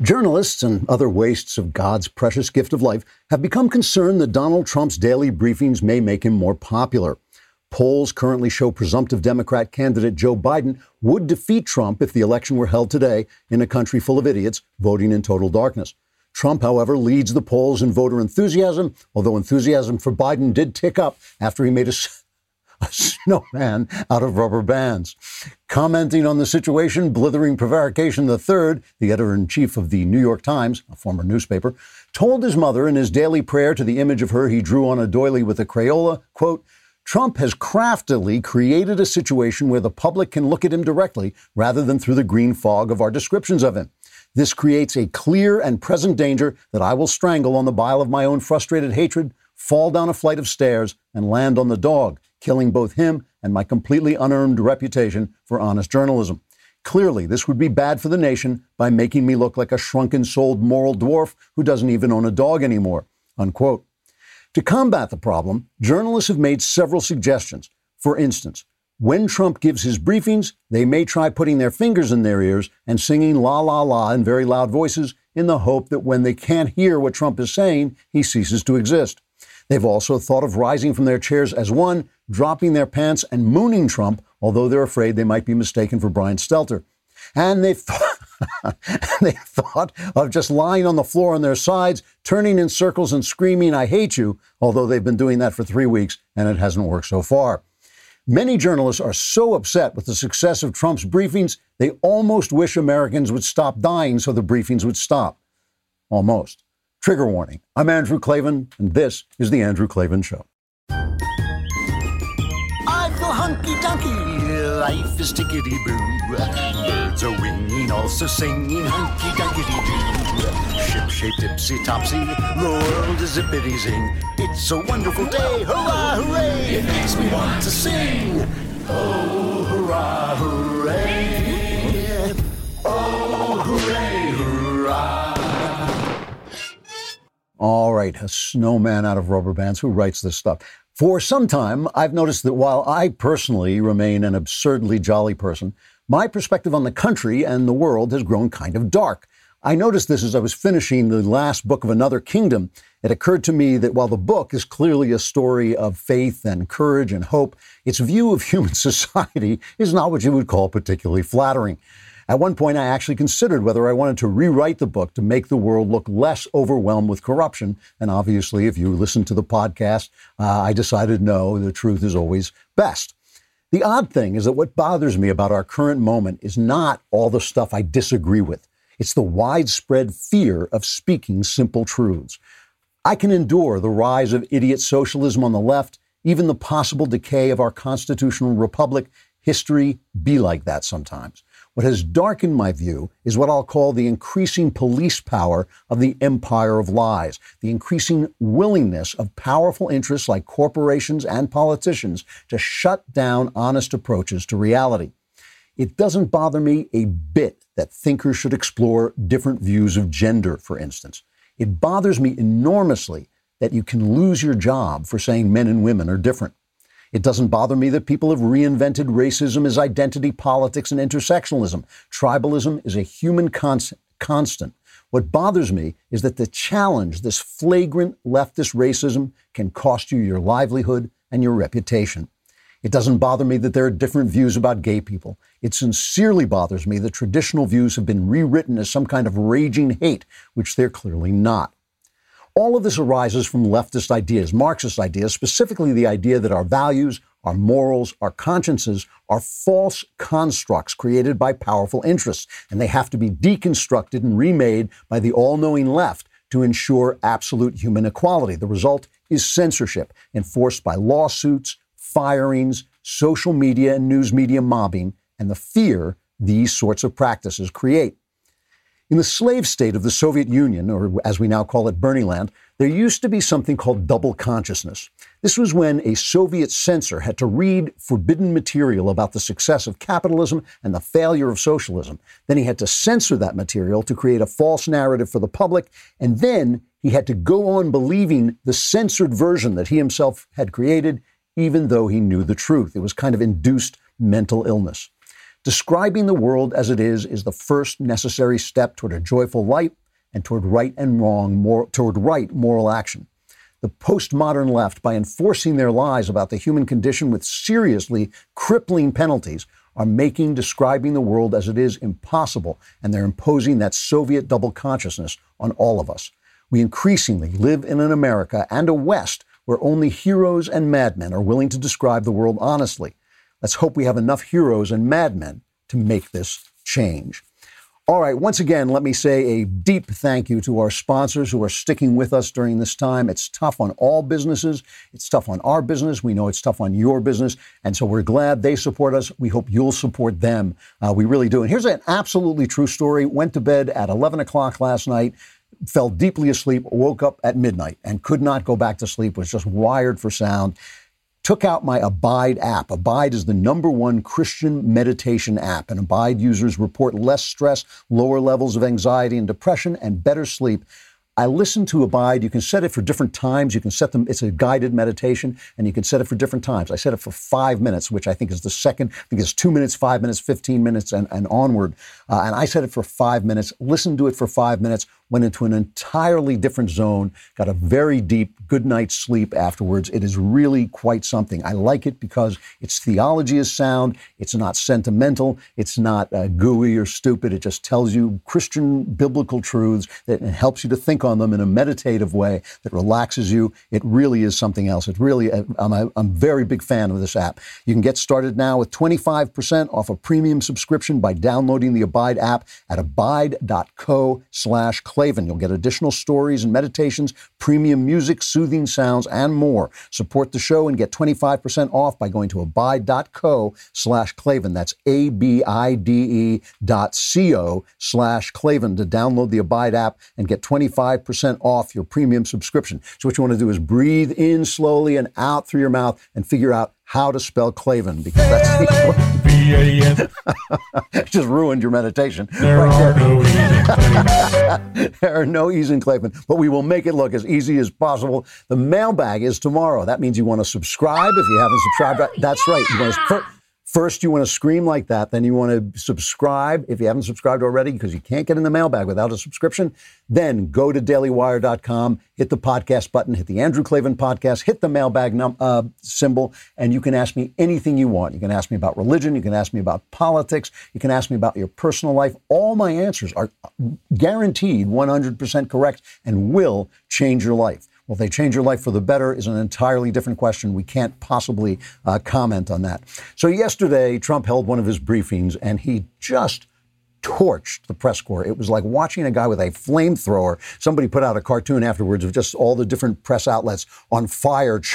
Journalists and other wastes of God's precious gift of life have become concerned that Donald Trump's daily briefings may make him more popular. Polls currently show presumptive Democrat candidate Joe Biden would defeat Trump if the election were held today in a country full of idiots voting in total darkness. Trump, however, leads the polls in voter enthusiasm, although enthusiasm for Biden did tick up after he made a a snowman out of rubber bands. Commenting on the situation, Blithering Prevarication III, the editor in chief of the New York Times, a former newspaper, told his mother in his daily prayer to the image of her he drew on a doily with a Crayola, quote, Trump has craftily created a situation where the public can look at him directly rather than through the green fog of our descriptions of him. This creates a clear and present danger that I will strangle on the bile of my own frustrated hatred, fall down a flight of stairs, and land on the dog killing both him and my completely unearned reputation for honest journalism. Clearly, this would be bad for the nation by making me look like a shrunken souled moral dwarf who doesn't even own a dog anymore. Unquote. To combat the problem, journalists have made several suggestions. For instance, when Trump gives his briefings, they may try putting their fingers in their ears and singing la la la in very loud voices in the hope that when they can't hear what Trump is saying, he ceases to exist. They've also thought of rising from their chairs as one, dropping their pants and mooning Trump, although they're afraid they might be mistaken for Brian Stelter. And they thought, they thought of just lying on the floor on their sides, turning in circles and screaming, I hate you, although they've been doing that for three weeks and it hasn't worked so far. Many journalists are so upset with the success of Trump's briefings, they almost wish Americans would stop dying so the briefings would stop. Almost. Trigger warning. I'm Andrew Klavan, and this is The Andrew Klavan Show. Life is tickety boo. Birds are winging, also singing hunky dunky doo. Ship shaped tipsy topsy, the world is zippity zing. It's a wonderful day, hurrah, hooray! It makes me want to sing. Oh, hurrah, hooray! Oh, hooray, hurrah! All right, a snowman out of rubber bands. Who writes this stuff? For some time, I've noticed that while I personally remain an absurdly jolly person, my perspective on the country and the world has grown kind of dark. I noticed this as I was finishing the last book of Another Kingdom. It occurred to me that while the book is clearly a story of faith and courage and hope, its view of human society is not what you would call particularly flattering. At one point, I actually considered whether I wanted to rewrite the book to make the world look less overwhelmed with corruption. And obviously, if you listen to the podcast, uh, I decided no, the truth is always best. The odd thing is that what bothers me about our current moment is not all the stuff I disagree with. It's the widespread fear of speaking simple truths. I can endure the rise of idiot socialism on the left, even the possible decay of our constitutional republic. History be like that sometimes. What has darkened my view is what I'll call the increasing police power of the empire of lies, the increasing willingness of powerful interests like corporations and politicians to shut down honest approaches to reality. It doesn't bother me a bit that thinkers should explore different views of gender, for instance. It bothers me enormously that you can lose your job for saying men and women are different. It doesn't bother me that people have reinvented racism as identity politics and intersectionalism. Tribalism is a human constant. What bothers me is that the challenge, this flagrant leftist racism, can cost you your livelihood and your reputation. It doesn't bother me that there are different views about gay people. It sincerely bothers me that traditional views have been rewritten as some kind of raging hate, which they're clearly not. All of this arises from leftist ideas, Marxist ideas, specifically the idea that our values, our morals, our consciences are false constructs created by powerful interests, and they have to be deconstructed and remade by the all knowing left to ensure absolute human equality. The result is censorship enforced by lawsuits, firings, social media and news media mobbing, and the fear these sorts of practices create. In the slave state of the Soviet Union, or as we now call it, Bernieland, there used to be something called double consciousness. This was when a Soviet censor had to read forbidden material about the success of capitalism and the failure of socialism. Then he had to censor that material to create a false narrative for the public, and then he had to go on believing the censored version that he himself had created, even though he knew the truth. It was kind of induced mental illness. Describing the world as it is is the first necessary step toward a joyful life and toward right and wrong, mor- toward right moral action. The postmodern left, by enforcing their lies about the human condition with seriously crippling penalties, are making describing the world as it is impossible, and they're imposing that Soviet double consciousness on all of us. We increasingly live in an America and a West where only heroes and madmen are willing to describe the world honestly. Let's hope we have enough heroes and madmen to make this change. All right, once again, let me say a deep thank you to our sponsors who are sticking with us during this time. It's tough on all businesses. It's tough on our business. We know it's tough on your business. And so we're glad they support us. We hope you'll support them. Uh, we really do. And here's an absolutely true story. Went to bed at 11 o'clock last night, fell deeply asleep, woke up at midnight, and could not go back to sleep, was just wired for sound took out my Abide app. Abide is the number one Christian meditation app, and Abide users report less stress, lower levels of anxiety and depression, and better sleep. I listen to Abide. You can set it for different times. You can set them, it's a guided meditation, and you can set it for different times. I set it for five minutes, which I think is the second, I think it's two minutes, five minutes, 15 minutes, and, and onward. Uh, and I set it for five minutes, listened to it for five minutes, went into an entirely different zone, got a very deep, good night's sleep afterwards. It is really quite something. I like it because its theology is sound, it's not sentimental, it's not uh, gooey or stupid. It just tells you Christian biblical truths that helps you to think on them in a meditative way that relaxes you. It really is something else. It really, I'm a, I'm a very big fan of this app. You can get started now with 25% off a premium subscription by downloading the Abide app at abide.co slash Klavan. You'll get additional stories and meditations, premium music, soothing sounds, and more. Support the show and get 25% off by going to abide.co slash Klavan. That's A-B-I-D-E dot C-O slash Klavan to download the Abide app and get 25% off your premium subscription. So what you want to do is breathe in slowly and out through your mouth and figure out how to spell Klavan because that's the just ruined your meditation. There right are no easy there are no ease in Klavan, but we will make it look as easy as possible. The mailbag is tomorrow. That means you want to subscribe if you haven't subscribed. Oh, that's right. You want to, fir- first, you want to scream like that. Then you want to subscribe if you haven't subscribed already because you can't get in the mailbag without a subscription. Then go to dailywire.com, hit the podcast button, hit the Andrew Klavan podcast, hit the mailbag num- uh, symbol, and you can ask me anything you want. You can ask me about religion. You can ask me about politics. You can ask me about your personal life. All my answers are guaranteed 100% correct and will change your life. Will they change your life for the better is an entirely different question. We can't possibly uh, comment on that. So, yesterday, Trump held one of his briefings and he just torched the press corps. It was like watching a guy with a flamethrower. Somebody put out a cartoon afterwards of just all the different press outlets on fire.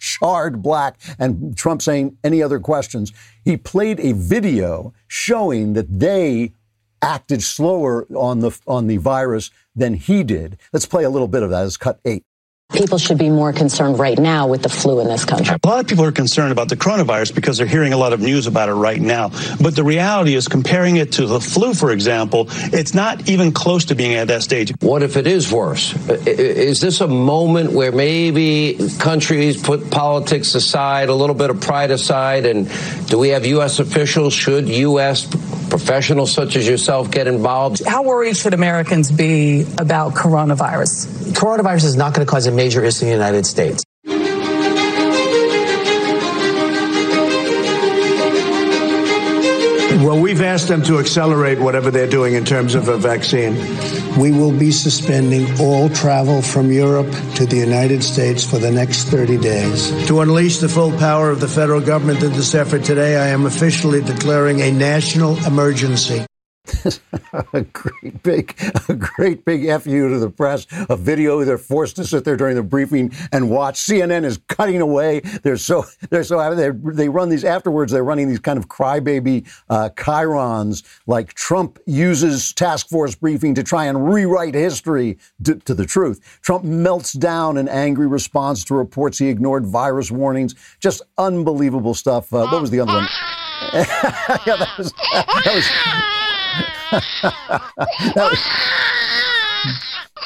Charred black, and Trump saying, Any other questions? He played a video showing that they acted slower on the on the virus than he did. Let's play a little bit of that. It's cut eight. People should be more concerned right now with the flu in this country. A lot of people are concerned about the coronavirus because they're hearing a lot of news about it right now. But the reality is, comparing it to the flu, for example, it's not even close to being at that stage. What if it is worse? I- i- Is this a moment where maybe countries put politics aside, a little bit of pride aside, and do we have U.S. officials? Should U.S. professionals such as yourself get involved? How worried should Americans be about coronavirus? Coronavirus is not going to cause a major issue in the United States. Well, we've asked them to accelerate whatever they're doing in terms of a vaccine. We will be suspending all travel from Europe to the United States for the next 30 days. To unleash the full power of the federal government in this effort today, I am officially declaring a national emergency. A great big, a great big fu to the press. A video they're forced to sit there during the briefing and watch. CNN is cutting away. They're so they're so they they run these afterwards. They're running these kind of crybaby uh, chyrons like Trump uses task force briefing to try and rewrite history to, to the truth. Trump melts down in angry response to reports he ignored virus warnings. Just unbelievable stuff. Uh, what was the other one? yeah, that was that was. That was,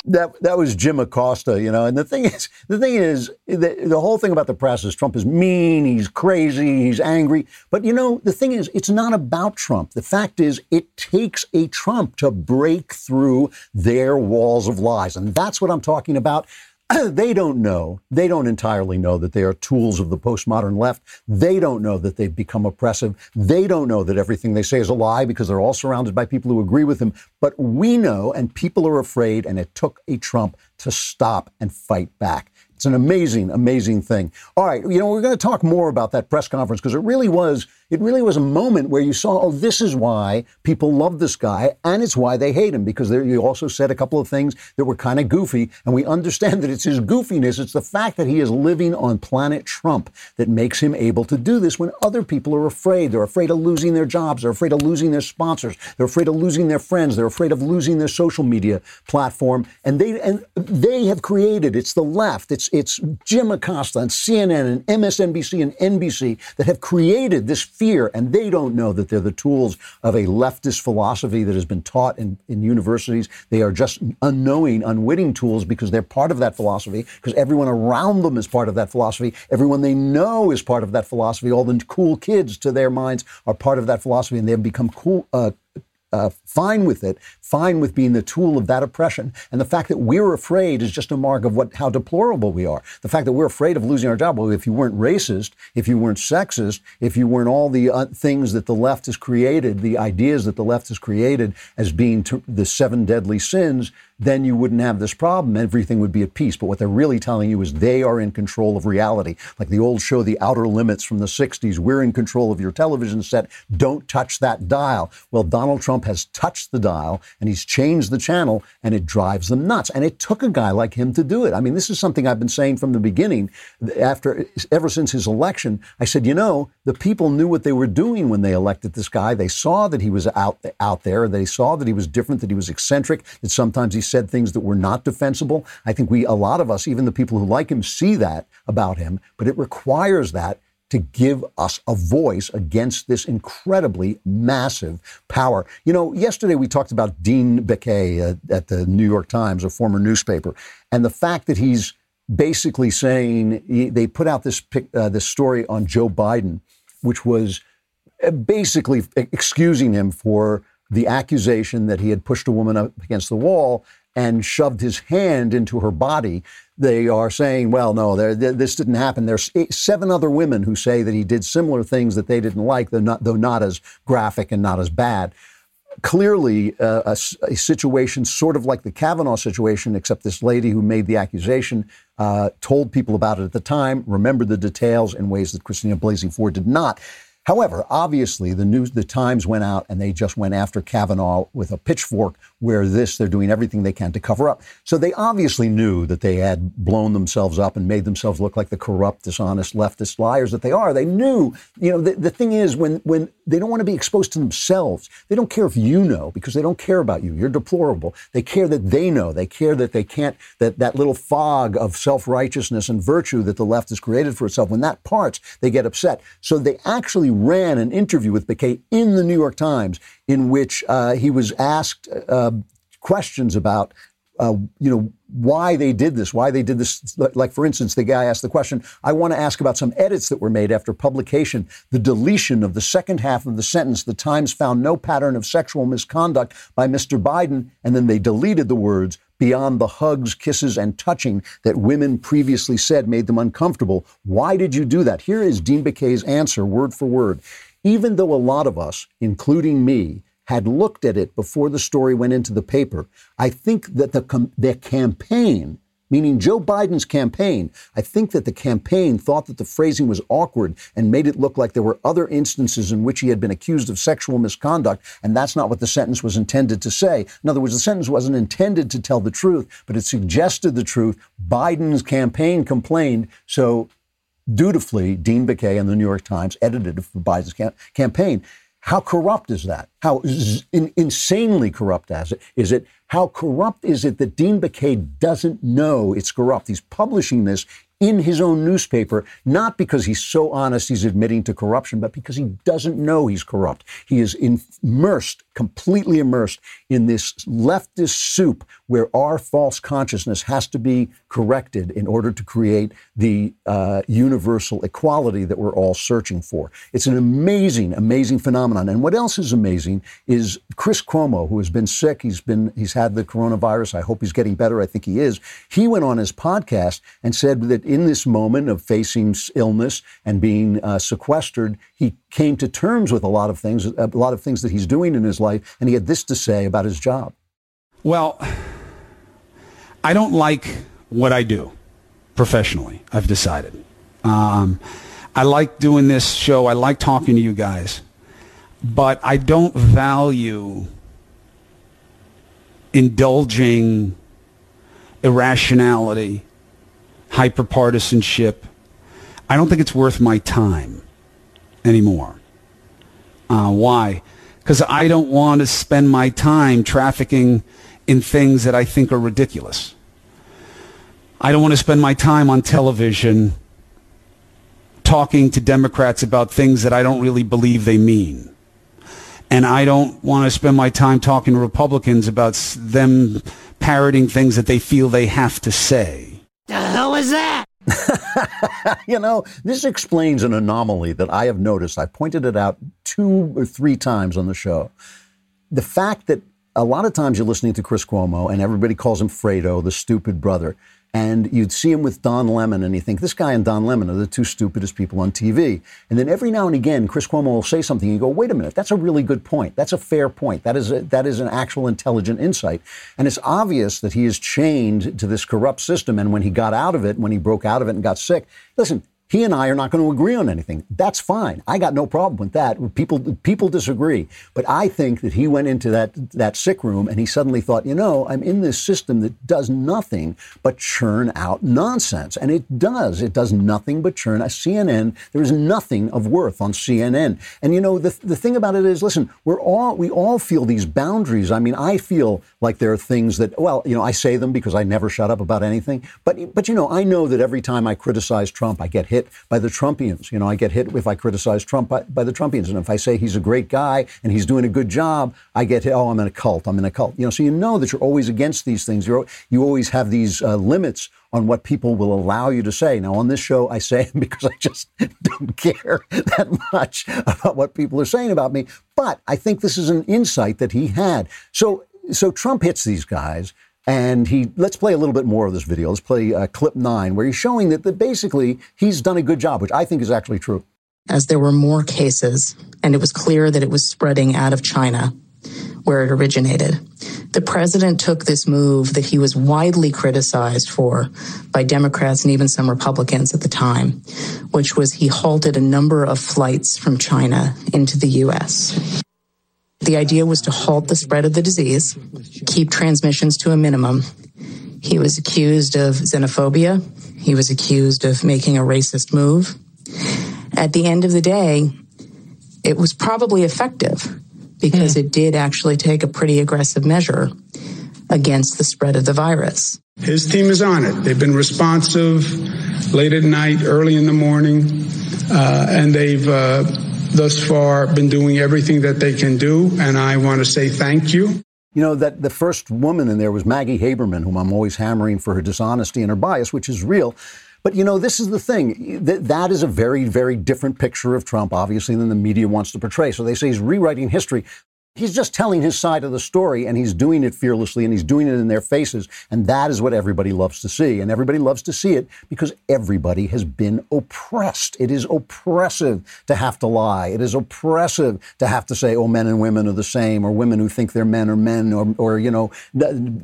that that was Jim Acosta, you know. And the thing is, the thing is, the, the whole thing about the press is Trump is mean, he's crazy, he's angry. But you know, the thing is, it's not about Trump. The fact is, it takes a Trump to break through their walls of lies, and that's what I'm talking about. they don't know. They don't entirely know that they are tools of the postmodern left. They don't know that they've become oppressive. They don't know that everything they say is a lie because they're all surrounded by people who agree with them. But we know, and people are afraid, and it took a Trump to stop and fight back. It's an amazing, amazing thing. All right, you know, we're going to talk more about that press conference because it really was it really was a moment where you saw, oh, this is why people love this guy, and it's why they hate him, because there, you also said a couple of things that were kind of goofy, and we understand that it's his goofiness, it's the fact that he is living on planet Trump that makes him able to do this when other people are afraid. They're afraid of losing their jobs, they're afraid of losing their sponsors, they're afraid of losing their friends, they're afraid of losing their social media platform, and they and they have created, it's the left, it's it's Jim Acosta and CNN and MSNBC and NBC that have created this fear, and they don't know that they're the tools of a leftist philosophy that has been taught in, in universities. They are just unknowing, unwitting tools because they're part of that philosophy, because everyone around them is part of that philosophy. Everyone they know is part of that philosophy. All the cool kids, to their minds, are part of that philosophy, and they've become cool. Uh, uh, fine with it, fine with being the tool of that oppression. And the fact that we're afraid is just a mark of what how deplorable we are. The fact that we're afraid of losing our job. Well, if you weren't racist, if you weren't sexist, if you weren't all the uh, things that the left has created, the ideas that the left has created as being t- the seven deadly sins, then you wouldn't have this problem. Everything would be at peace. But what they're really telling you is they are in control of reality. Like the old show, The Outer Limits from the 60s, we're in control of your television set. Don't touch that dial. Well, Donald Trump has touched the dial and he's changed the channel and it drives them nuts. And it took a guy like him to do it. I mean, this is something I've been saying from the beginning. After, ever since his election, I said, you know, the people knew what they were doing when they elected this guy. They saw that he was out, out there. They saw that he was different, that he was eccentric, that sometimes he said things that were not defensible. I think we, a lot of us, even the people who like him, see that about him, but it requires that to give us a voice against this incredibly massive power. You know, yesterday we talked about Dean Baquet uh, at the New York Times, a former newspaper, and the fact that he's basically saying he, they put out this uh, this story on Joe Biden, which was uh, basically excusing him for the accusation that he had pushed a woman up against the wall and shoved his hand into her body. They are saying, well, no, this didn't happen. There's seven other women who say that he did similar things that they didn't like, though not, though not as graphic and not as bad. Clearly, uh, a, a, situation sort of like the Kavanaugh situation, except this lady who made the accusation uh, told people about it at the time, remembered the details in ways that Christina Blasey Ford did not. However, obviously, the news, the Times went out and they just went after Kavanaugh with a pitchfork. Where this, they're doing everything they can to cover up. So they obviously knew that they had blown themselves up and made themselves look like the corrupt, dishonest, leftist liars that they are. They knew, you know, the, the thing is when when they don't want to be exposed to themselves, they don't care if you know because they don't care about you. You're deplorable. They care that they know. They care that they can't that that little fog of self righteousness and virtue that the left has created for itself. When that parts, they get upset. So they actually ran an interview with Baquet in the New York Times in which uh, he was asked uh, questions about uh, you know, why they did this, why they did this. Like, for instance, the guy asked the question, I want to ask about some edits that were made after publication. The deletion of the second half of the sentence, the Times found no pattern of sexual misconduct by Mr. Biden, and then they deleted the words, beyond the hugs, kisses, and touching that women previously said made them uncomfortable. Why did you do that? Here is Dean Baquet's answer, word for word. Even though a lot of us, including me, had looked at it before the story went into the paper, I think that the, com- the campaign, meaning Joe Biden's campaign, I think that the campaign thought that the phrasing was awkward and made it look like there were other instances in which he had been accused of sexual misconduct, and that's not what the sentence was intended to say. In other words, the sentence wasn't intended to tell the truth, but it suggested the truth. Biden's campaign complained, so dutifully, Dean Baquet and the New York Times edited it for Biden's cam- campaign. How corrupt is that? How in, insanely corrupt as it is it? How corrupt is it that Dean Baquet doesn't know it's corrupt? He's publishing this in his own newspaper, not because he's so honest he's admitting to corruption, but because he doesn't know he's corrupt. He is immersed, completely immersed in this leftist soup where our false consciousness has to be corrected in order to create the uh, universal equality that we're all searching for. It's an amazing, amazing phenomenon. And what else is amazing is Chris Cuomo, who has been sick. He's been he's had the coronavirus. I hope he's getting better. I think he is. He went on his podcast and said that in this moment of facing illness and being uh, sequestered, he came to terms with a lot of things, a lot of things that he's doing in his life, and he had this to say about his job. Well, I don't like what I do professionally. I've decided. Um, I like doing this show. I like talking to you guys, but I don't value indulging irrationality, hyperpartisanship. I don't think it's worth my time anymore. Uh, why? Because I don't want to spend my time trafficking in things that I think are ridiculous. I don't want to spend my time on television talking to Democrats about things that I don't really believe they mean. And I don't want to spend my time talking to Republicans about them parroting things that they feel they have to say. The hell is that? you know, this explains an anomaly that I have noticed. I've pointed it out two or three times on the show. The fact that a lot of times you're listening to Chris Cuomo and everybody calls him Fredo, the stupid brother. And you'd see him with Don Lemon, and you think this guy and Don Lemon are the two stupidest people on TV. And then every now and again, Chris Cuomo will say something, and you go, "Wait a minute, that's a really good point. That's a fair point. That is a, that is an actual intelligent insight." And it's obvious that he is chained to this corrupt system. And when he got out of it, when he broke out of it and got sick, listen, he and I are not going to agree on anything. That's fine. I got no problem with that. People people disagree, but I think that he went into that that sick room and he suddenly thought, you know, I'm in this system that does nothing but churn out nonsense, and it does. It does nothing but churn. A CNN, there is nothing of worth on CNN. And you know, the the thing about it is, listen, we're all we all feel these boundaries. I mean, I feel like there are things that, well, you know, I say them because I never shut up about anything. But but you know, I know that every time I criticize Trump, I get hit hit by the Trumpians. You know, I get hit if I criticize Trump by, by, the Trumpians. And if I say he's a great guy and he's doing a good job, I get hit, oh, I'm in a cult. I'm in a cult. You know, so you know that you're always against these things. You're, you always have these uh, limits on what people will allow you to say. Now, on this show, I say because I just don't care that much about what people are saying about me. But I think this is an insight that he had. So, so Trump hits these guys. And he, let's play a little bit more of this video. Let's play uh, clip nine, where he's showing that, that basically he's done a good job, which I think is actually true. As there were more cases, and it was clear that it was spreading out of China, where it originated, the president took this move that he was widely criticized for by Democrats and even some Republicans at the time, which was he halted a number of flights from China into the U.S. The idea was to halt the spread of the disease, keep transmissions to a minimum. He was accused of xenophobia. He was accused of making a racist move. At the end of the day, it was probably effective because mm. it did actually take a pretty aggressive measure against the spread of the virus. His team is on it. They've been responsive late at night, early in the morning, uh, and they've uh, thus far been doing everything that they can do, and I want to say thank you. You know, that the first woman in there was Maggie Haberman, whom I'm always hammering for her dishonesty and her bias, which is real. But you know, this is the thing. That, that is a very, very different picture of Trump, obviously, than the media wants to portray. So they say he's rewriting history. He's just telling his side of the story and he's doing it fearlessly and he's doing it in their faces. And that is what everybody loves to see. And everybody loves to see it because everybody has been oppressed. It is oppressive to have to lie. It is oppressive to have to say, oh, men and women are the same, or women who think they're men are men, or, or you know,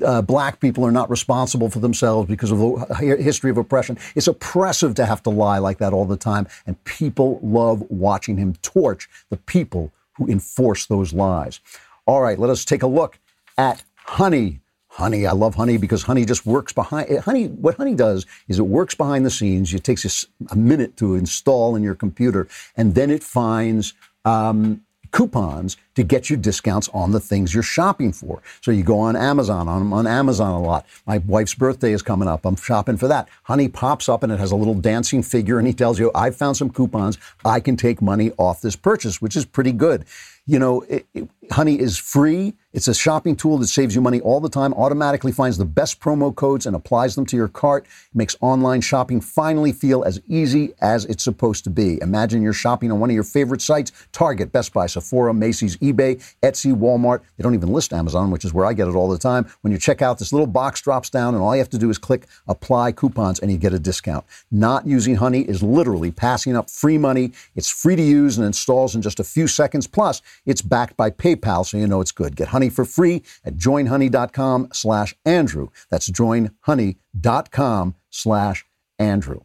uh, black people are not responsible for themselves because of the history of oppression. It's oppressive to have to lie like that all the time. And people love watching him torch the people who enforce those lies. All right, let us take a look at Honey. Honey, I love Honey because Honey just works behind. Eh, honey, what Honey does is it works behind the scenes. It takes a minute to install in your computer, and then it finds um, coupons to get you discounts on the things you're shopping for. So you go on Amazon. I'm on Amazon a lot. My wife's birthday is coming up. I'm shopping for that. Honey pops up and it has a little dancing figure and he tells you, I found some coupons. I can take money off this purchase, which is pretty good. You know, it, it, Honey is free. It's a shopping tool that saves you money all the time, automatically finds the best promo codes and applies them to your cart, makes online shopping finally feel as easy as it's supposed to be. Imagine you're shopping on one of your favorite sites Target, Best Buy, Sephora, Macy's, eBay, Etsy, Walmart. They don't even list Amazon, which is where I get it all the time. When you check out, this little box drops down, and all you have to do is click apply coupons and you get a discount. Not using Honey is literally passing up free money. It's free to use and installs in just a few seconds. Plus, it's backed by PayPal, so you know it's good. Get Honey for free at joinhoney.com slash Andrew. That's joinhoney.com slash Andrew.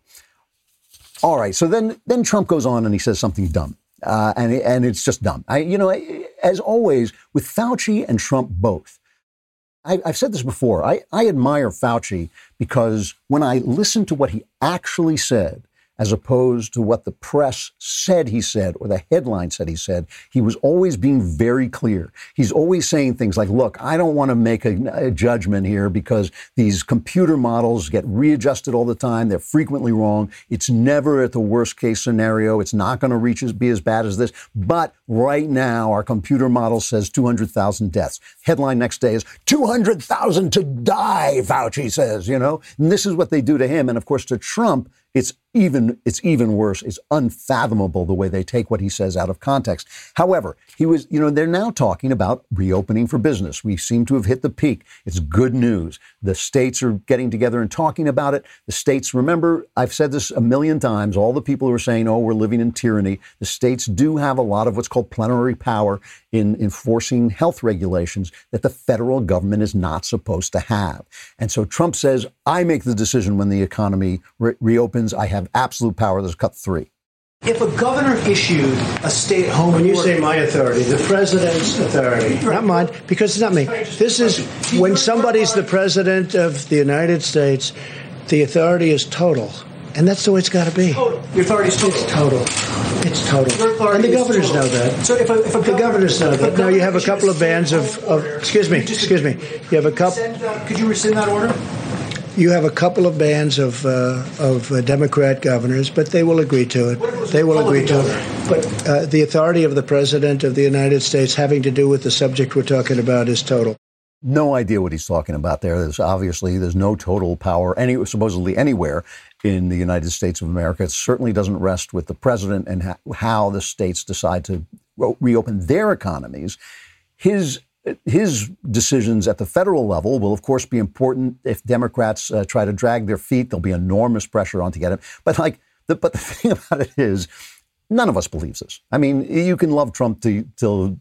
All right, so then, then Trump goes on and he says something dumb. Uh, and, and it's just dumb. I, you know, as always, with Fauci and Trump both, I, have said this before. I, I admire Fauci because when I listen to what he actually said, as opposed to what the press said he said or the headline said he said. He was always being very clear. He's always saying things like, look, I don't want to make a, a, judgment here because these computer models get readjusted all the time. They're frequently wrong. It's never at the worst case scenario. It's not going to reach as, be as bad as this. But right now, our computer model says 200,000 deaths. Headline next day is 200,000 to die, Fauci says, you know? And this is what they do to him. And of course, to Trump, it's even it's even worse. It's unfathomable the way they take what he says out of context. However, he was, you know, they're now talking about reopening for business. We seem to have hit the peak. It's good news. The states are getting together and talking about it. The states, remember, I've said this a million times, all the people who are saying, oh, we're living in tyranny, the states do have a lot of what's called plenary power in enforcing health regulations that the federal government is not supposed to have. And so Trump says, I make the decision when the economy re- reopens. I have absolute power. There's cut three. If a governor issued a stay-at-home when you say my authority, the president's authority, not mine, because it's not me. This is when somebody's the president of the United States, the authority is total. And that's the way it's got to be. Total. Your authority is total. It's total. It's total. And the governors know that. So if, a, if a the governors know that. Now you have a couple of bands of, of excuse me, excuse me. You have a couple. Could you rescind that order? You have a couple of bands of uh, of uh, Democrat governors, but they will agree to it. They will agree to it. But uh, the authority of the president of the United States, having to do with the subject we're talking about, is total. No idea what he's talking about there. There's obviously there's no total power any supposedly anywhere in the United States of America. It certainly doesn't rest with the president and ha- how the states decide to reopen their economies. His his decisions at the federal level will, of course, be important. If Democrats uh, try to drag their feet, there'll be enormous pressure on to get him. But like, the, but the thing about it is, None of us believes this. I mean, you can love Trump to, till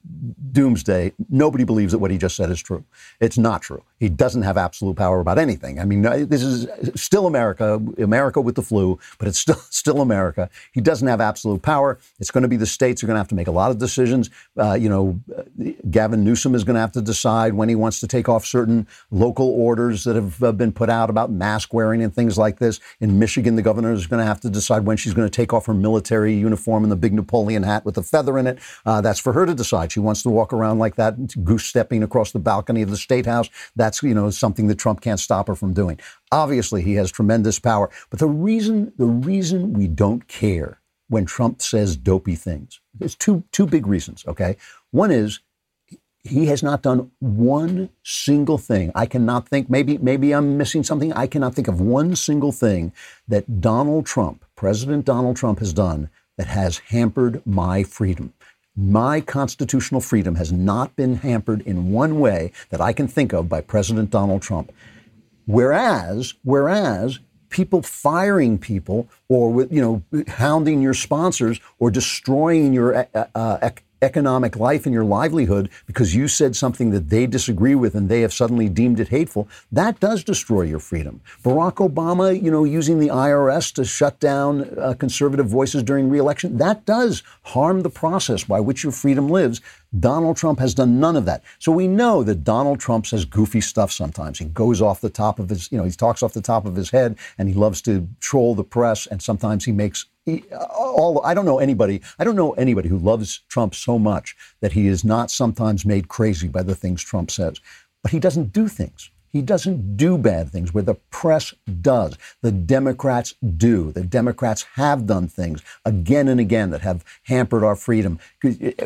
doomsday. Nobody believes that what he just said is true. It's not true. He doesn't have absolute power about anything. I mean, this is still America, America with the flu, but it's still still America. He doesn't have absolute power. It's going to be the states are going to have to make a lot of decisions. Uh, you know, uh, Gavin Newsom is going to have to decide when he wants to take off certain local orders that have uh, been put out about mask wearing and things like this. In Michigan, the governor is going to have to decide when she's going to take off her military uniform and the big Napoleon hat with a feather in it. Uh, that's for her to decide. She wants to walk around like that, goose stepping across the balcony of the state house. That's you know something that Trump can't stop her from doing. Obviously, he has tremendous power. But the reason the reason we don't care when Trump says dopey things, there's two two big reasons. Okay, one is he has not done one single thing. I cannot think, maybe, maybe I'm missing something. I cannot think of one single thing that Donald Trump, President Donald Trump, has done that has hampered my freedom. My constitutional freedom has not been hampered in one way that I can think of by President Donald Trump. Whereas, whereas people firing people or you know, hounding your sponsors or destroying your uh, uh, economic life and your livelihood because you said something that they disagree with and they have suddenly deemed it hateful, that does destroy your freedom. Barack Obama, you know, using the IRS to shut down uh, conservative voices during reelection, that does harm the process by which your freedom lives. Donald Trump has done none of that. So we know that Donald Trump says goofy stuff sometimes. He goes off the top of his, you know, he talks off the top of his head and he loves to troll the press and sometimes he makes all I don't know anybody. I don't know anybody who loves Trump so much that he is not sometimes made crazy by the things Trump says. But he doesn't do things. He doesn't do bad things where the press does. The Democrats do. The Democrats have done things again and again that have hampered our freedom,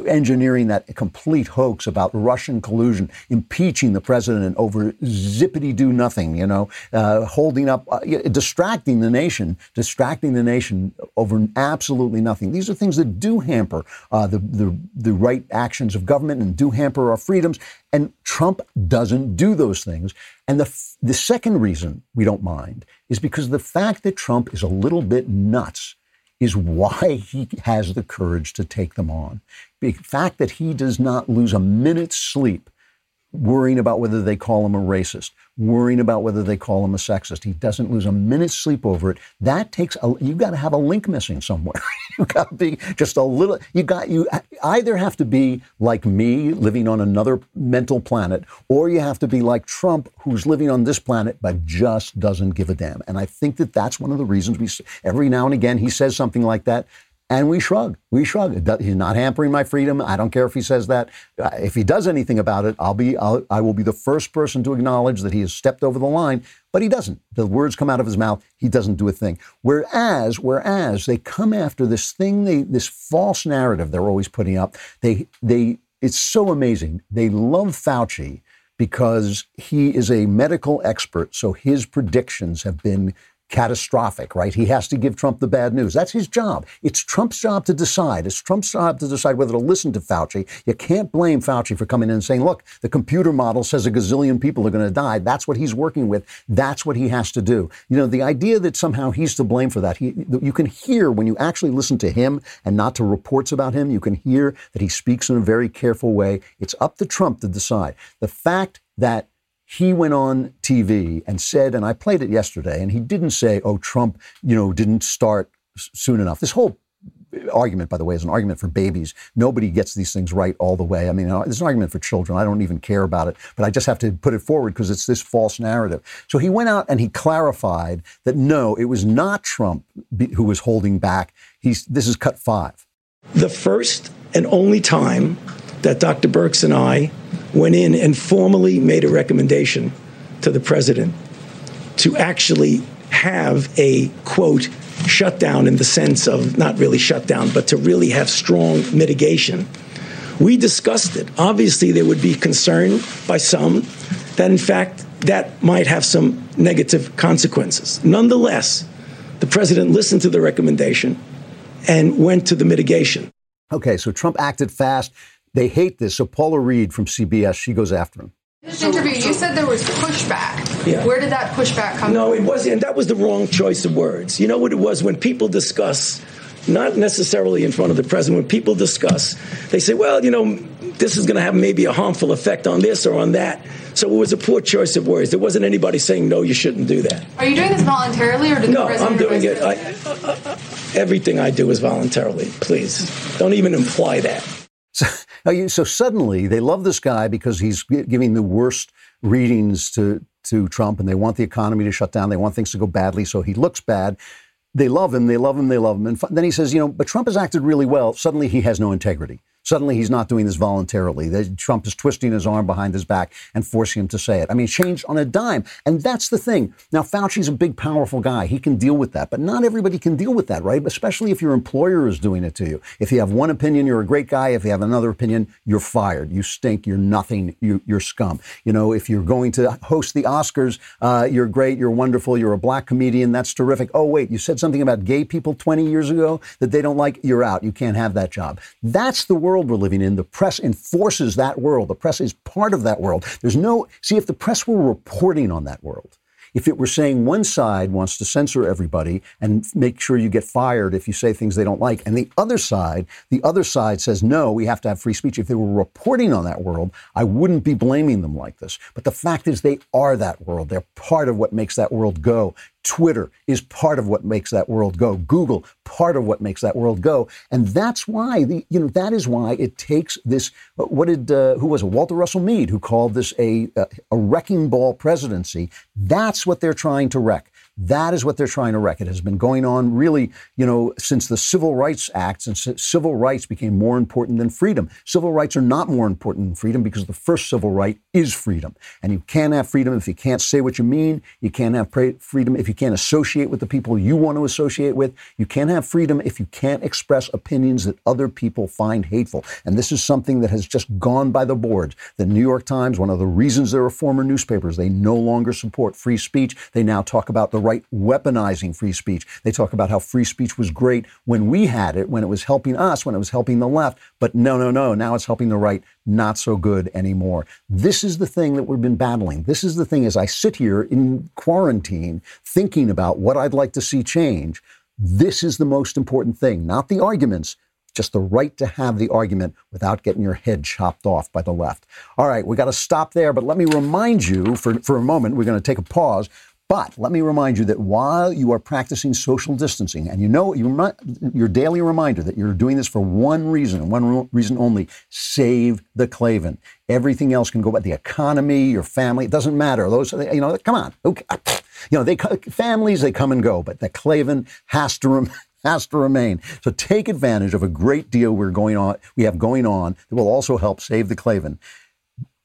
engineering that complete hoax about Russian collusion, impeaching the president over zippity do nothing, you know, uh, holding up, uh, distracting the nation, distracting the nation over absolutely nothing. These are things that do hamper uh, the, the, the right actions of government and do hamper our freedoms. And Trump doesn't do those things. And the, the second reason we don't mind is because the fact that Trump is a little bit nuts is why he has the courage to take them on. The fact that he does not lose a minute's sleep worrying about whether they call him a racist, worrying about whether they call him a sexist. He doesn't lose a minute's sleep over it. That takes a, you got to have a link missing somewhere. You've got to be just a little. You got you either have to be like me, living on another mental planet, or you have to be like Trump, who's living on this planet but just doesn't give a damn. And I think that that's one of the reasons we every now and again he says something like that. And we shrug. We shrug. He's not hampering my freedom. I don't care if he says that. Uh, if he does anything about it, I'll be. I'll, I will be the first person to acknowledge that he has stepped over the line. But he doesn't. The words come out of his mouth. He doesn't do a thing. Whereas, whereas they come after this thing, they, this false narrative they're always putting up. They, they. It's so amazing. They love Fauci because he is a medical expert. So his predictions have been catastrophic, right? He has to give Trump the bad news. That's his job. It's Trump's job to decide. It's Trump's job to decide whether to listen to Fauci. You can't blame Fauci for coming in and saying, look, the computer model says a gazillion people are going to die. That's what he's working with. That's what he has to do. You know, the idea that somehow he's to blame for that, he, you can hear when you actually listen to him and not to reports about him, you can hear that he speaks in a very careful way. It's up to Trump to decide. The fact that he went on TV and said, and I played it yesterday, and he didn't say, oh, Trump, you know, didn't start soon enough. This whole uh, argument, by the way, is an argument for babies. Nobody gets these things right all the way. I mean, uh, there's an argument for children. I don't even care about it, but I just have to put it forward because it's this false narrative. So he went out and he clarified that no, it was not Trump who was holding back. He's, this is cut five. The first and only time that Dr. Birx and I went in and formally made a recommendation to the president to actually have a quote shutdown in the sense of not really shutdown, but to really have strong mitigation. We discussed it. Obviously, there would be concern by some that, in fact, that might have some negative consequences. Nonetheless, the president listened to the recommendation and went to the mitigation. Okay, so Trump acted fast. They hate this. So Paula Reid from CBS, she goes after him. In this interview, you said there was pushback. Yeah. Where did that pushback come no, from? No, it wasn't. And that was the wrong choice of words. You know what it was? When people discuss, not necessarily in front of the president, when people discuss, they say, well, you know, this is going to have maybe a harmful effect on this or on that. So it was a poor choice of words. There wasn't anybody saying, no, you shouldn't do that. Are you doing this voluntarily or did no, the president No, I'm doing it. I, everything I do is voluntarily. Please. Don't even imply that. So, so suddenly they love this guy because he's giving the worst readings to, to Trump and they want the economy to shut down. They want things to go badly so he looks bad. They love him, they love him, they love him. And then he says, you know, but Trump has acted really well. Suddenly he has no integrity. Suddenly he's not doing this voluntarily. Trump is twisting his arm behind his back and forcing him to say it. I mean, changed on a dime. And that's the thing. Now, Fauci's a big, powerful guy. He can deal with that. But not everybody can deal with that, right? Especially if your employer is doing it to you. If you have one opinion, you're a great guy. If you have another opinion, you're fired. You stink. You're nothing. You, are scum. You know, if you're going to host the Oscars, uh, you're great. You're wonderful. You're a black comedian. That's terrific. Oh, wait, you said something about gay people 20 years ago that they don't like. You're out. You can't have that job. That's the world we're living in. The press enforces that world. The press is part of that world. There's no, see, if the press were reporting on that world, if it were saying one side wants to censor everybody and make sure you get fired if you say things they don't like, and the other side, the other side says, no, we have to have free speech. If they were reporting on that world, I wouldn't be blaming them like this. But the fact is, they are that world. They're part of what makes that world go. Twitter is part of what makes that world go. Google, part of what makes that world go. And that's why the, you know, that is why it takes this, what did, uh, who was it? Walter Russell Mead, who called this a, a, a wrecking ball presidency. That's what they're trying to wreck. That is what they're trying to wreck. It has been going on really, you know, since the Civil Rights Act, since civil rights became more important than freedom. Civil rights are not more important than freedom because the first civil right is freedom. And you can't have freedom if you can't say what you mean. You can't have freedom if you can't associate with the people you want to associate with. You can't have freedom if you can't express opinions that other people find hateful. And this is something that has just gone by the boards. The New York Times, one of the reasons there are former newspapers, they no longer support free speech. They now talk about the right weaponizing free speech. They talk about how free speech was great when we had it, when it was helping us, when it was helping the left. But no, no, no. Now it's helping the right. Not so good anymore. This is the thing that we've been battling. This is the thing as I sit here in quarantine thinking about what I'd like to see change. This is the most important thing, not the arguments, just the right to have the argument without getting your head chopped off by the left. All right, we got to stop there, but let me remind you for, for a moment, we're going to take a pause. But let me remind you that while you are practicing social distancing, and you know your, your daily reminder that you're doing this for one reason, and one reason only, save the Klavan. Everything else can go by the economy, your family, it doesn't matter. Those, you know, come on. Okay. You know, they families, they come and go, but the Klavan has to remain has to remain. So take advantage of a great deal we're going on, we have going on that will also help save the Klavan.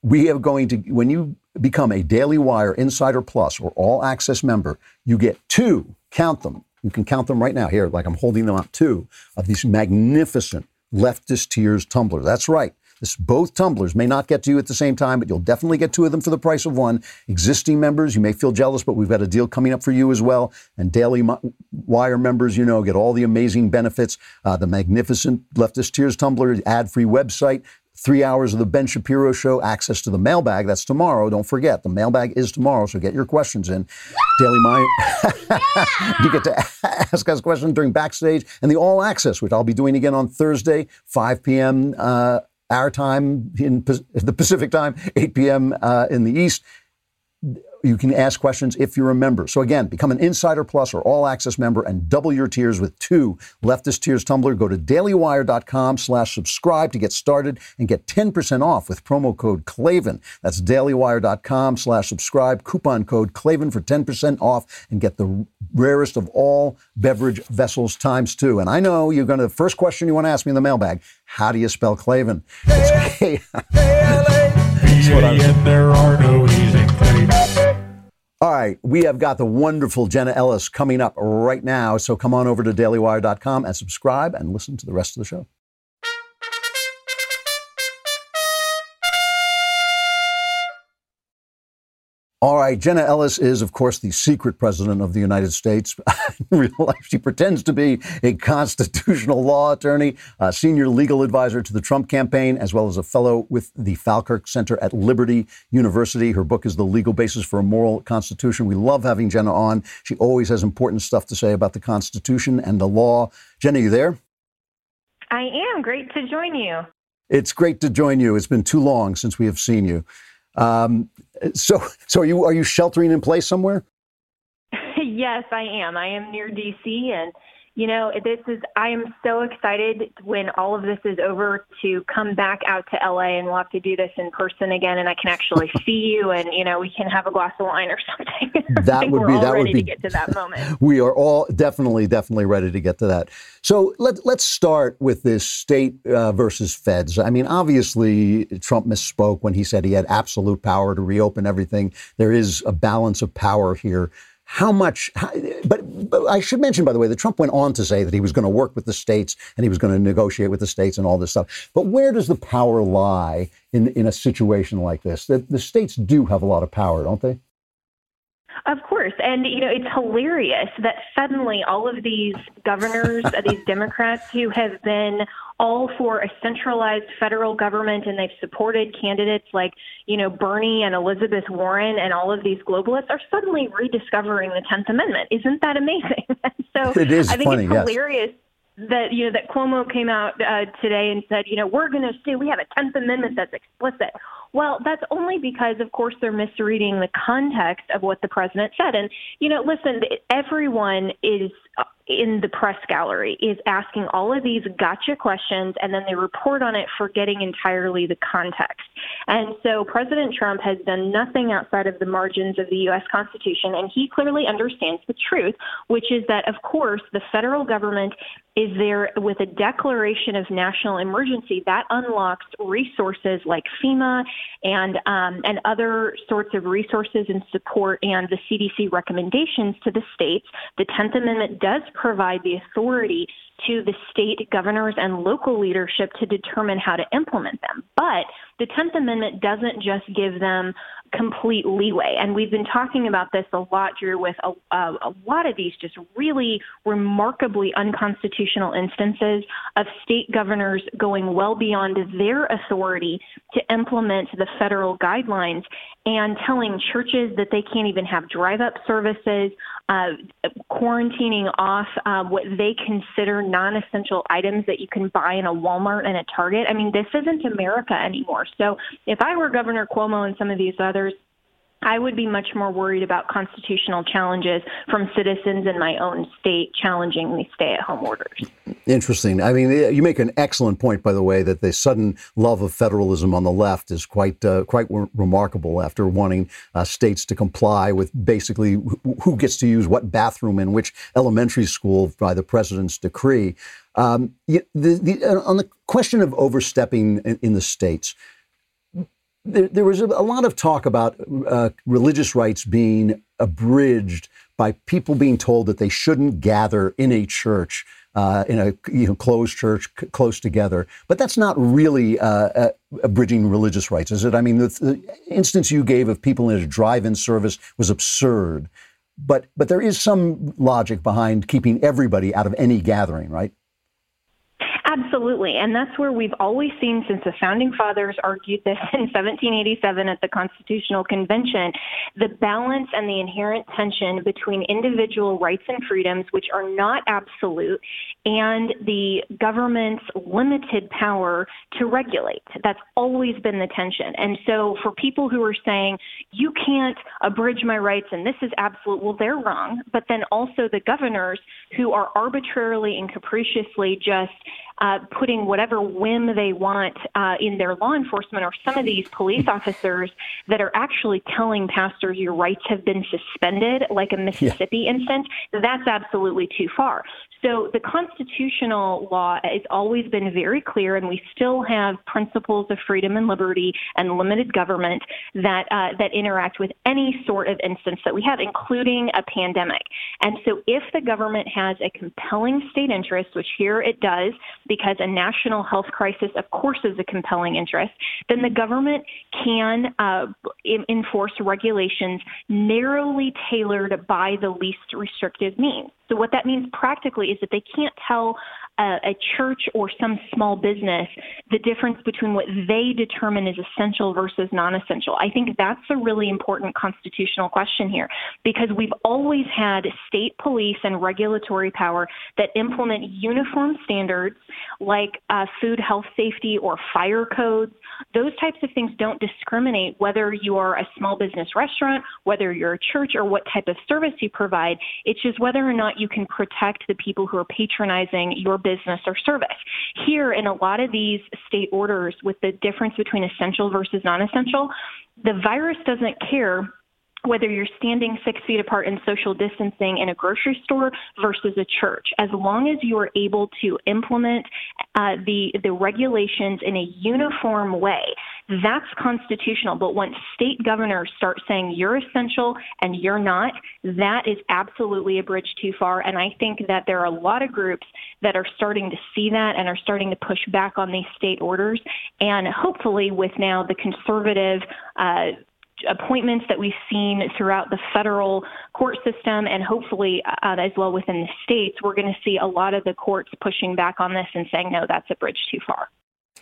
We are going to, when you become a Daily Wire Insider Plus or All Access member, you get two, count them. You can count them right now here, like I'm holding them up, two of these magnificent leftist tears tumblers. That's right. This, both tumblers may not get to you at the same time, but you'll definitely get two of them for the price of one. Existing members, you may feel jealous, but we've got a deal coming up for you as well. And Daily Wire members, you know, get all the amazing benefits. Uh, the magnificent Leftist Tears tumbler, ad-free website, three hours of the Ben Shapiro show, access to the mailbag. That's tomorrow. Don't forget, the mailbag is tomorrow, so get your questions in. Daily Mind. you get to ask us questions during backstage and the all access, which I'll be doing again on Thursday, 5 p.m. Uh, our time in the Pacific time, 8 p.m. Uh, in the East. You can ask questions if you're a member. So again, become an Insider Plus or All Access member and double your tears with two Leftist Tears Tumblr. Go to dailywire.com slash subscribe to get started and get 10% off with promo code Klavan. That's dailywire.com slash subscribe. Coupon code Klavan for 10% off and get the rarest of all beverage vessels times two. And I know you're going to, the first question you want to ask me in the mailbag, how do you spell Klavan? It's there are no easy all right, we have got the wonderful Jenna Ellis coming up right now. So come on over to dailywire.com and subscribe and listen to the rest of the show. All right, Jenna Ellis is, of course, the secret president of the United States. In real life, she pretends to be a constitutional law attorney, a senior legal advisor to the Trump campaign, as well as a fellow with the Falkirk Center at Liberty University. Her book is The Legal Basis for a Moral Constitution. We love having Jenna on. She always has important stuff to say about the Constitution and the law. Jenna, you there? I am. Great to join you. It's great to join you. It's been too long since we have seen you. Um, so, so are you are you sheltering in place somewhere? yes, I am. I am near DC, and you know, this is, I am so excited when all of this is over to come back out to LA and we'll have to do this in person again and I can actually see you and, you know, we can have a glass of wine or something. That would be, that would be, to get to that moment. We are all definitely, definitely ready to get to that. So let, let's start with this state uh, versus feds. I mean, obviously, Trump misspoke when he said he had absolute power to reopen everything. There is a balance of power here how much, how, but, but, I should mention, by the way, that Trump went on to say that he was going to work with the states and he was going to negotiate with the states and all this stuff. But where does the power lie in, in a situation like this? The, the states do have a lot of power, don't they? Of course. And, you know, it's hilarious that suddenly all of these governors, uh, these Democrats who have been all for a centralized federal government and they've supported candidates like, you know, Bernie and Elizabeth Warren and all of these globalists are suddenly rediscovering the 10th Amendment. Isn't that amazing? so it is I think funny, it's hilarious. Yes that you know that Cuomo came out uh, today and said, you know, we're going to say we have a Tenth Amendment that's explicit. Well, that's only because, of course, they're misreading the context of what the president said. And, you know, listen, everyone is in the press gallery is asking all of these gotcha questions and then they report on it forgetting entirely the context. And so President Trump has done nothing outside of the margins of the U.S. Constitution, and he clearly understands the truth, which is that, of course, the federal government is there with a declaration of national emergency that unlocks resources like FEMA and um, and other sorts of resources and support and the CDC recommendations to the states. The Tenth Amendment does provide the authority to the state governors and local leadership to determine how to implement them. But the 10th Amendment doesn't just give them complete leeway. And we've been talking about this a lot, Drew, with a, a, a lot of these just really remarkably unconstitutional instances of state governors going well beyond their authority to implement the federal guidelines and telling churches that they can't even have drive up services, uh, quarantining off uh, what they consider non essential items that you can buy in a Walmart and a Target. I mean, this isn't America anymore. So if I were Governor Cuomo and some of these others, I would be much more worried about constitutional challenges from citizens in my own state challenging the stay at home orders. Interesting. I mean, you make an excellent point, by the way, that the sudden love of federalism on the left is quite uh, quite re- remarkable after wanting uh, states to comply with basically who gets to use what bathroom in which elementary school by the president's decree. Um, the, the, uh, on the question of overstepping in, in the states, there, there was a, a, lot of talk about uh, religious rights being abridged by people being told that they shouldn't gather in a church, uh, in a you know, closed church, c- close together. But that's not really uh, uh abridging religious rights, is it? I mean, the, the instance you gave of people in a drive-in service was absurd. But but there is some logic behind keeping everybody out of any gathering, right? Absolutely. And that's where we've always seen since the founding fathers argued this in 1787 at the Constitutional Convention the balance and the inherent tension between individual rights and freedoms, which are not absolute, and the government's limited power to regulate. That's always been the tension. And so for people who are saying, you can't abridge my rights and this is absolute, well, they're wrong. But then also the governors who are arbitrarily and capriciously just uh, putting whatever whim they want uh, in their law enforcement, or some of these police officers that are actually telling pastors your rights have been suspended, like a Mississippi yeah. instance, that's absolutely too far. So the constitutional law has always been very clear, and we still have principles of freedom and liberty and limited government that uh, that interact with any sort of instance that we have, including a pandemic. And so, if the government has a compelling state interest, which here it does, because a national health crisis, of course, is a compelling interest, then the government can uh, enforce regulations narrowly tailored by the least restrictive means. So, what that means practically is that they can't tell a, church or some small business the difference between what they determine is essential versus non essential. I think that's a really important constitutional question here because we've always had state police and regulatory power that implement uniform standards like uh, food health safety or fire codes. Those types of things don't discriminate whether you are a small business restaurant, whether you're a church, or what type of service you provide. It's just whether or not you can protect the people who are patronizing your business or service. Here, in a lot of these state orders, with the difference between essential versus non essential, the virus doesn't care whether you're standing six feet apart in social distancing in a grocery store versus a church, as long as you are able to implement uh, the the regulations in a uniform way, that's constitutional. But once state governors start saying you're essential and you're not, that is absolutely a bridge too far. And I think that there are a lot of groups that are starting to see that and are starting to push back on these state orders. And hopefully, with now the conservative uh, appointments that we've seen throughout the federal court system and hopefully uh, as well within the states, we're going to see a lot of the courts pushing back on this and saying, no, that's a bridge too far.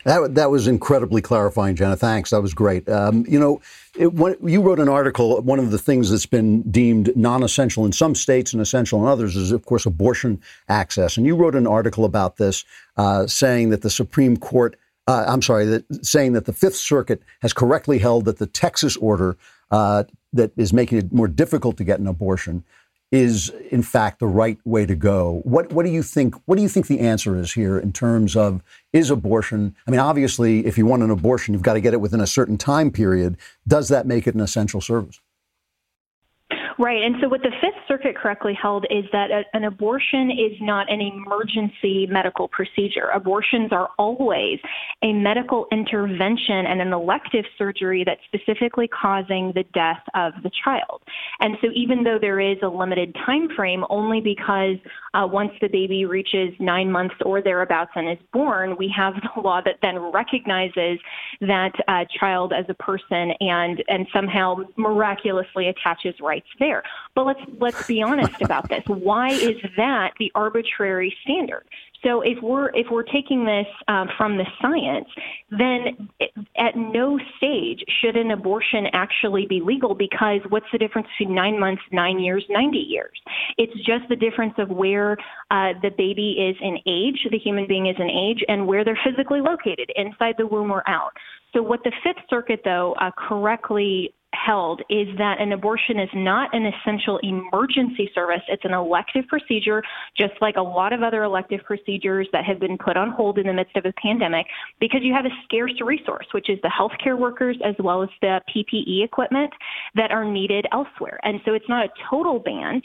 That, that was incredibly clarifying, Jenna. Thanks. That was great. Um, you know, it, when, you wrote an article. One of the things that's been deemed non essential in some states and essential in others is, of course, abortion access. And you wrote an article about this, uh, saying that the Supreme Court uh, I'm sorry, that saying that the Fifth Circuit has correctly held that the Texas order uh, that is making it more difficult to get an abortion is in fact the right way to go. What what do you think? What do you think the answer is here in terms of is abortion? I mean, obviously, if you want an abortion, you've got to get it within a certain time period. Does that make it an essential service? Right. And so, what the Fifth Circuit correctly held is that a, an abortion is not an emergency medical procedure. Abortions are always a medical intervention and an elective surgery that's specifically causing the death of the child. And so, even though there is a limited time frame, only because uh, once the baby reaches nine months or thereabouts and is born, we have the law that then recognizes that uh, child as a person and and somehow miraculously attaches rights there. But let's let's be honest about this. Why is that the arbitrary standard? So if we're if we're taking this um, from the science, then at no stage should an abortion actually be legal because what's the difference between nine months, nine years, ninety years? It's just the difference of where uh, the baby is in age, the human being is in age, and where they're physically located, inside the womb or out. So what the Fifth Circuit, though, uh, correctly held is that an abortion is not an essential emergency service. It's an elective procedure, just like a lot of other elective procedures that have been put on hold in the midst of a pandemic, because you have a scarce resource, which is the healthcare workers as well as the PPE equipment that are needed elsewhere. And so it's not a total ban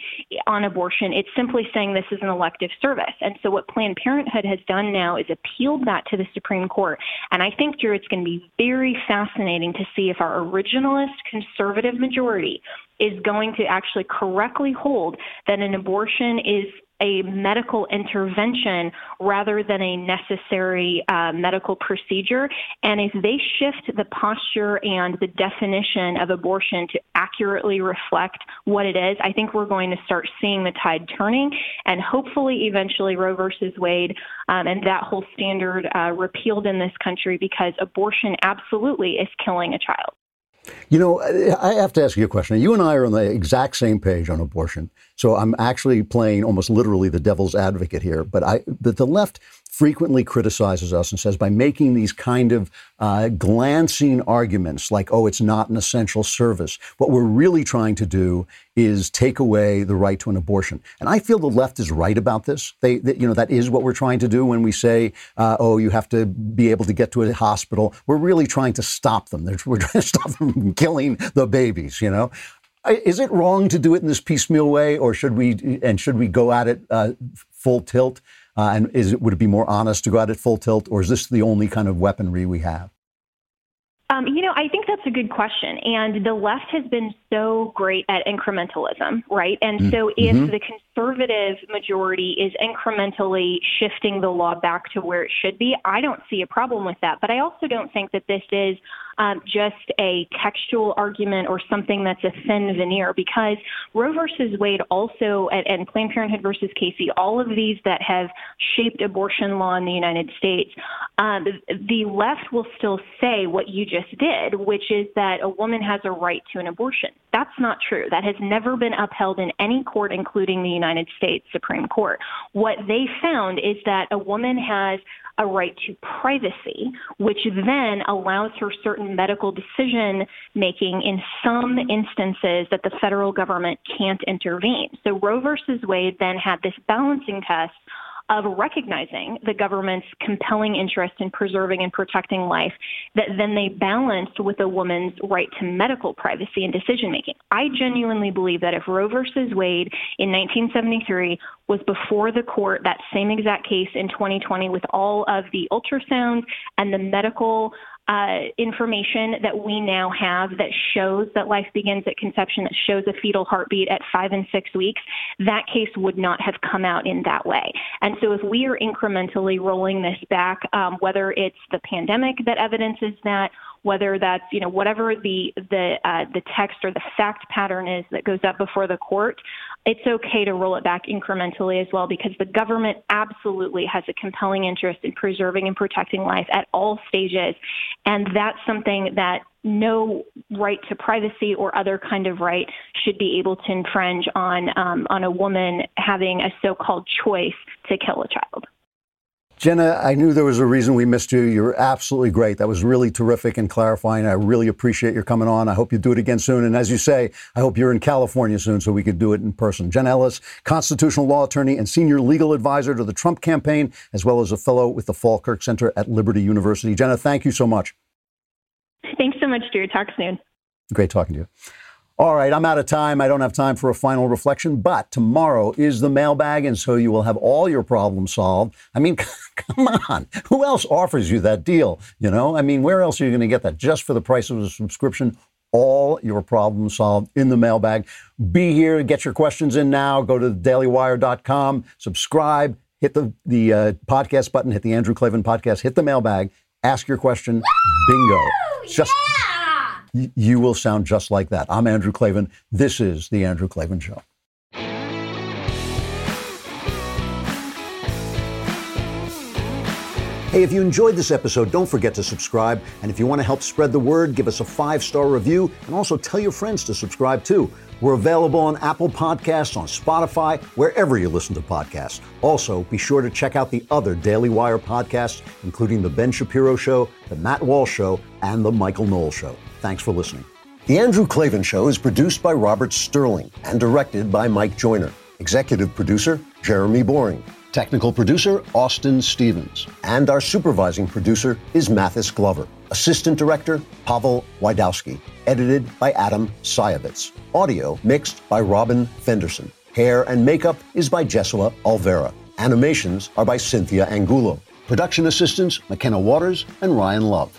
on abortion. It's simply saying this is an elective service. And so what Planned Parenthood has done now is appealed that to the Supreme Court. And I think, Drew, it's going to be very fascinating to see if our originalist conservative majority is going to actually correctly hold that an abortion is a medical intervention rather than a necessary uh, medical procedure. And if they shift the posture and the definition of abortion to accurately reflect what it is, I think we're going to start seeing the tide turning and hopefully eventually Roe versus Wade um, and that whole standard uh, repealed in this country because abortion absolutely is killing a child. You know, I have to ask you a question. You and I are on the exact same page on abortion. So I'm actually playing almost literally the devil's advocate here. But I, but the left frequently criticizes us and says by making these kind of uh, glancing arguments like, oh, it's not an essential service, what we're really trying to do is take away the right to an abortion. And I feel the left is right about this. They, they you know, that is what we're trying to do when we say, uh, oh, you have to be able to get to a hospital. We're really trying to stop them. We're trying to stop them from killing the babies, you know? Is it wrong to do it in this piecemeal way, or should we and should we go at it uh, full tilt? Uh, and is would it be more honest to go out at full tilt, or is this the only kind of weaponry we have? Um, you know, I think that's a good question. And the left has been so great at incrementalism, right? And mm-hmm. so if mm-hmm. the conservative majority is incrementally shifting the law back to where it should be, I don't see a problem with that. But I also don't think that this is um, just a textual argument or something that's a thin veneer because Roe versus Wade also, and, and Planned Parenthood versus Casey, all of these that have shaped abortion law in the United States, um, the left will still say what you just did, which is that a woman has a right to an abortion. That's not true. That has never been upheld in any court, including the United States Supreme Court. What they found is that a woman has a right to privacy, which then allows her certain medical decision making in some instances that the federal government can't intervene. So Roe versus Wade then had this balancing test of recognizing the government's compelling interest in preserving and protecting life that then they balanced with a woman's right to medical privacy and decision making. I genuinely believe that if Roe versus Wade in 1973 was before the court, that same exact case in 2020 with all of the ultrasounds and the medical uh, information that we now have that shows that life begins at conception, that shows a fetal heartbeat at five and six weeks, that case would not have come out in that way. And so, if we are incrementally rolling this back, um, whether it's the pandemic that evidences that, whether that's you know whatever the the uh, the text or the fact pattern is that goes up before the court, it's okay to roll it back incrementally as well because the government absolutely has a compelling interest in preserving and protecting life at all stages, and that's something that no right to privacy or other kind of right should be able to infringe on um, on a woman having a so-called choice to kill a child. Jenna, I knew there was a reason we missed you. You're absolutely great. That was really terrific and clarifying. I really appreciate your coming on. I hope you do it again soon. And as you say, I hope you're in California soon so we could do it in person. Jen Ellis, constitutional law attorney and senior legal advisor to the Trump campaign, as well as a fellow with the Falkirk Center at Liberty University. Jenna, thank you so much. Thanks so much, Drew. Talk soon. Great talking to you. All right, I'm out of time. I don't have time for a final reflection, but tomorrow is the mailbag, and so you will have all your problems solved. I mean, come on. Who else offers you that deal? You know, I mean, where else are you going to get that just for the price of a subscription? All your problems solved in the mailbag. Be here, get your questions in now. Go to dailywire.com, subscribe, hit the, the uh, podcast button, hit the Andrew Klavan podcast, hit the mailbag, ask your question. Bingo. Just you will sound just like that. I'm Andrew Klavan. This is The Andrew Klavan Show. Hey, if you enjoyed this episode, don't forget to subscribe. And if you want to help spread the word, give us a five star review and also tell your friends to subscribe too. We're available on Apple Podcasts, on Spotify, wherever you listen to podcasts. Also, be sure to check out the other Daily Wire podcasts, including The Ben Shapiro Show, The Matt Walsh Show, and The Michael Knowles Show. Thanks for listening. The Andrew Klavan Show is produced by Robert Sterling and directed by Mike Joyner. Executive producer, Jeremy Boring. Technical producer, Austin Stevens. And our supervising producer is Mathis Glover. Assistant director, Pavel Wydowski. Edited by Adam Sayevitz. Audio mixed by Robin Fenderson. Hair and makeup is by Jesua Alvera. Animations are by Cynthia Angulo. Production assistants, McKenna Waters and Ryan Love.